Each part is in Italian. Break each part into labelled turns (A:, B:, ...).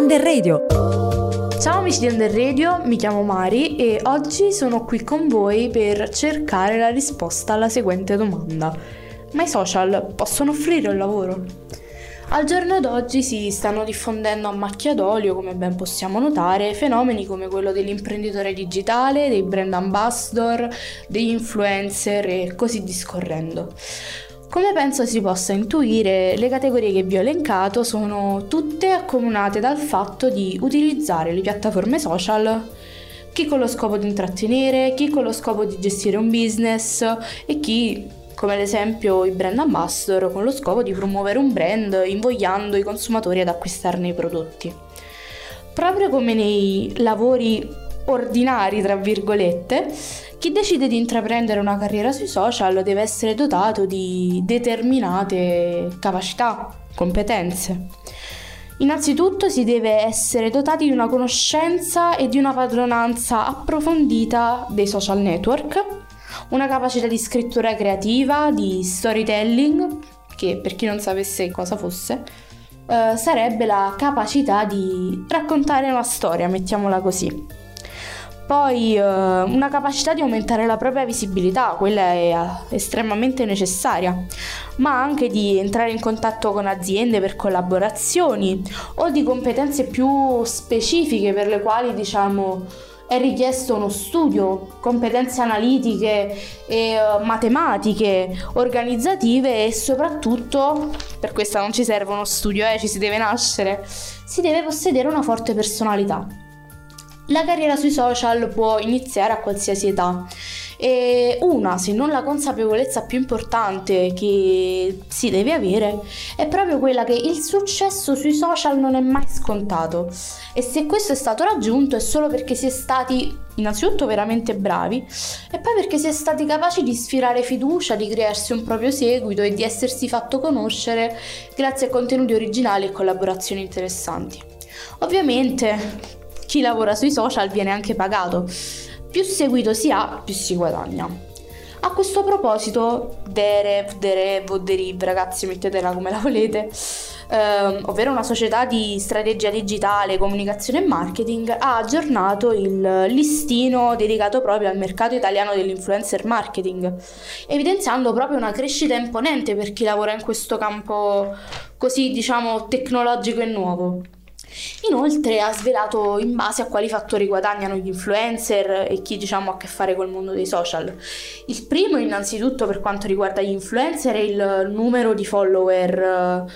A: Under Radio.
B: Ciao amici di Under Radio, mi chiamo Mari e oggi sono qui con voi per cercare la risposta alla seguente domanda. Ma i social possono offrire un lavoro? Al giorno d'oggi si stanno diffondendo a macchia d'olio, come ben possiamo notare, fenomeni come quello dell'imprenditore digitale, dei brand ambassador, degli influencer e così discorrendo. Come penso si possa intuire, le categorie che vi ho elencato sono tutte accomunate dal fatto di utilizzare le piattaforme social, chi con lo scopo di intrattenere, chi con lo scopo di gestire un business e chi, come ad esempio i brand ambassador, con lo scopo di promuovere un brand invogliando i consumatori ad acquistarne i prodotti. Proprio come nei lavori ordinari, tra virgolette, chi decide di intraprendere una carriera sui social deve essere dotato di determinate capacità, competenze. Innanzitutto si deve essere dotati di una conoscenza e di una padronanza approfondita dei social network, una capacità di scrittura creativa, di storytelling, che per chi non sapesse cosa fosse, eh, sarebbe la capacità di raccontare una storia, mettiamola così. Poi eh, una capacità di aumentare la propria visibilità, quella è eh, estremamente necessaria, ma anche di entrare in contatto con aziende per collaborazioni o di competenze più specifiche per le quali diciamo è richiesto uno studio, competenze analitiche e uh, matematiche, organizzative e soprattutto, per questo non ci serve uno studio, eh, ci si deve nascere, si deve possedere una forte personalità. La carriera sui social può iniziare a qualsiasi età e una, se non la consapevolezza più importante che si deve avere, è proprio quella che il successo sui social non è mai scontato e se questo è stato raggiunto è solo perché si è stati innanzitutto veramente bravi e poi perché si è stati capaci di sfilare fiducia, di crearsi un proprio seguito e di essersi fatto conoscere grazie a contenuti originali e collaborazioni interessanti. Ovviamente chi lavora sui social viene anche pagato. Più seguito si ha, più si guadagna. A questo proposito, Derev, Derev o Deriv, ragazzi, mettetela come la volete, ehm, ovvero una società di strategia digitale, comunicazione e marketing, ha aggiornato il listino dedicato proprio al mercato italiano dell'influencer marketing, evidenziando proprio una crescita imponente per chi lavora in questo campo così, diciamo, tecnologico e nuovo. Inoltre ha svelato in base a quali fattori guadagnano gli influencer e chi diciamo ha a che fare col mondo dei social. Il primo innanzitutto per quanto riguarda gli influencer è il numero di follower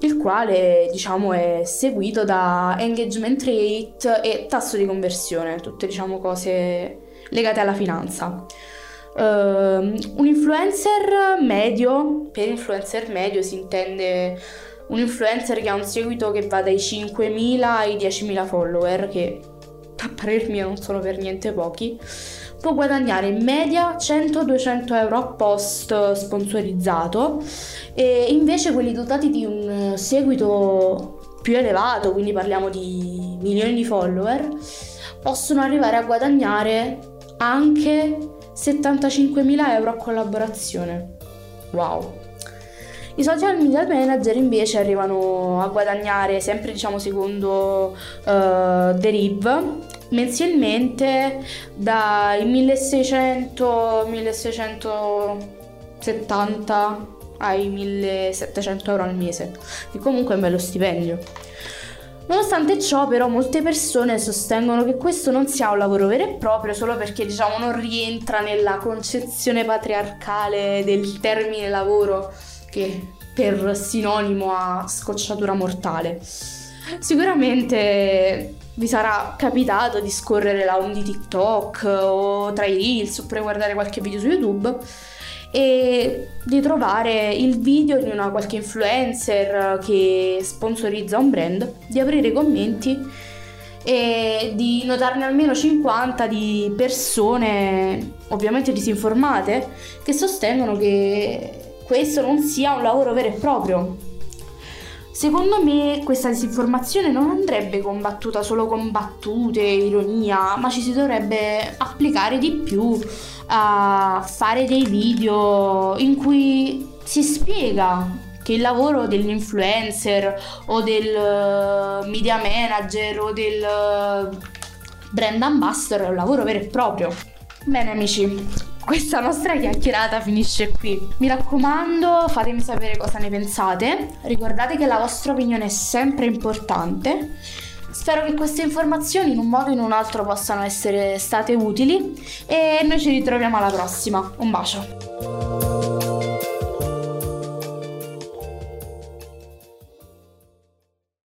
B: il quale diciamo è seguito da engagement rate e tasso di conversione, tutte diciamo cose legate alla finanza. Uh, un influencer medio, per influencer medio si intende un influencer che ha un seguito che va dai 5.000 ai 10.000 follower, che a parer mio non sono per niente pochi, può guadagnare in media 100-200 euro a post sponsorizzato e invece quelli dotati di un seguito più elevato, quindi parliamo di milioni di follower, possono arrivare a guadagnare anche 75.000 euro a collaborazione. Wow! I social media manager invece arrivano a guadagnare, sempre diciamo secondo uh, Deriv, mensilmente dai 1600 1670 ai 1700 euro al mese, che comunque è un bello stipendio. Nonostante ciò, però, molte persone sostengono che questo non sia un lavoro vero e proprio solo perché, diciamo, non rientra nella concezione patriarcale del termine lavoro che per sinonimo a scocciatura mortale. Sicuramente vi sarà capitato di scorrere la home di TikTok o tra i reels oppure guardare qualche video su YouTube e di trovare il video di una qualche influencer che sponsorizza un brand, di aprire i commenti e di notarne almeno 50 di persone ovviamente disinformate che sostengono che questo non sia un lavoro vero e proprio. Secondo me questa disinformazione non andrebbe combattuta solo con battute, ironia, ma ci si dovrebbe applicare di più a fare dei video in cui si spiega che il lavoro dell'influencer o del uh, media manager o del uh, brand ambassador è un lavoro vero e proprio. Bene amici, questa nostra chiacchierata finisce qui. Mi raccomando, fatemi sapere cosa ne pensate. Ricordate che la vostra opinione è sempre importante. Spero che queste informazioni in un modo o in un altro possano essere state utili e noi ci ritroviamo alla prossima. Un bacio.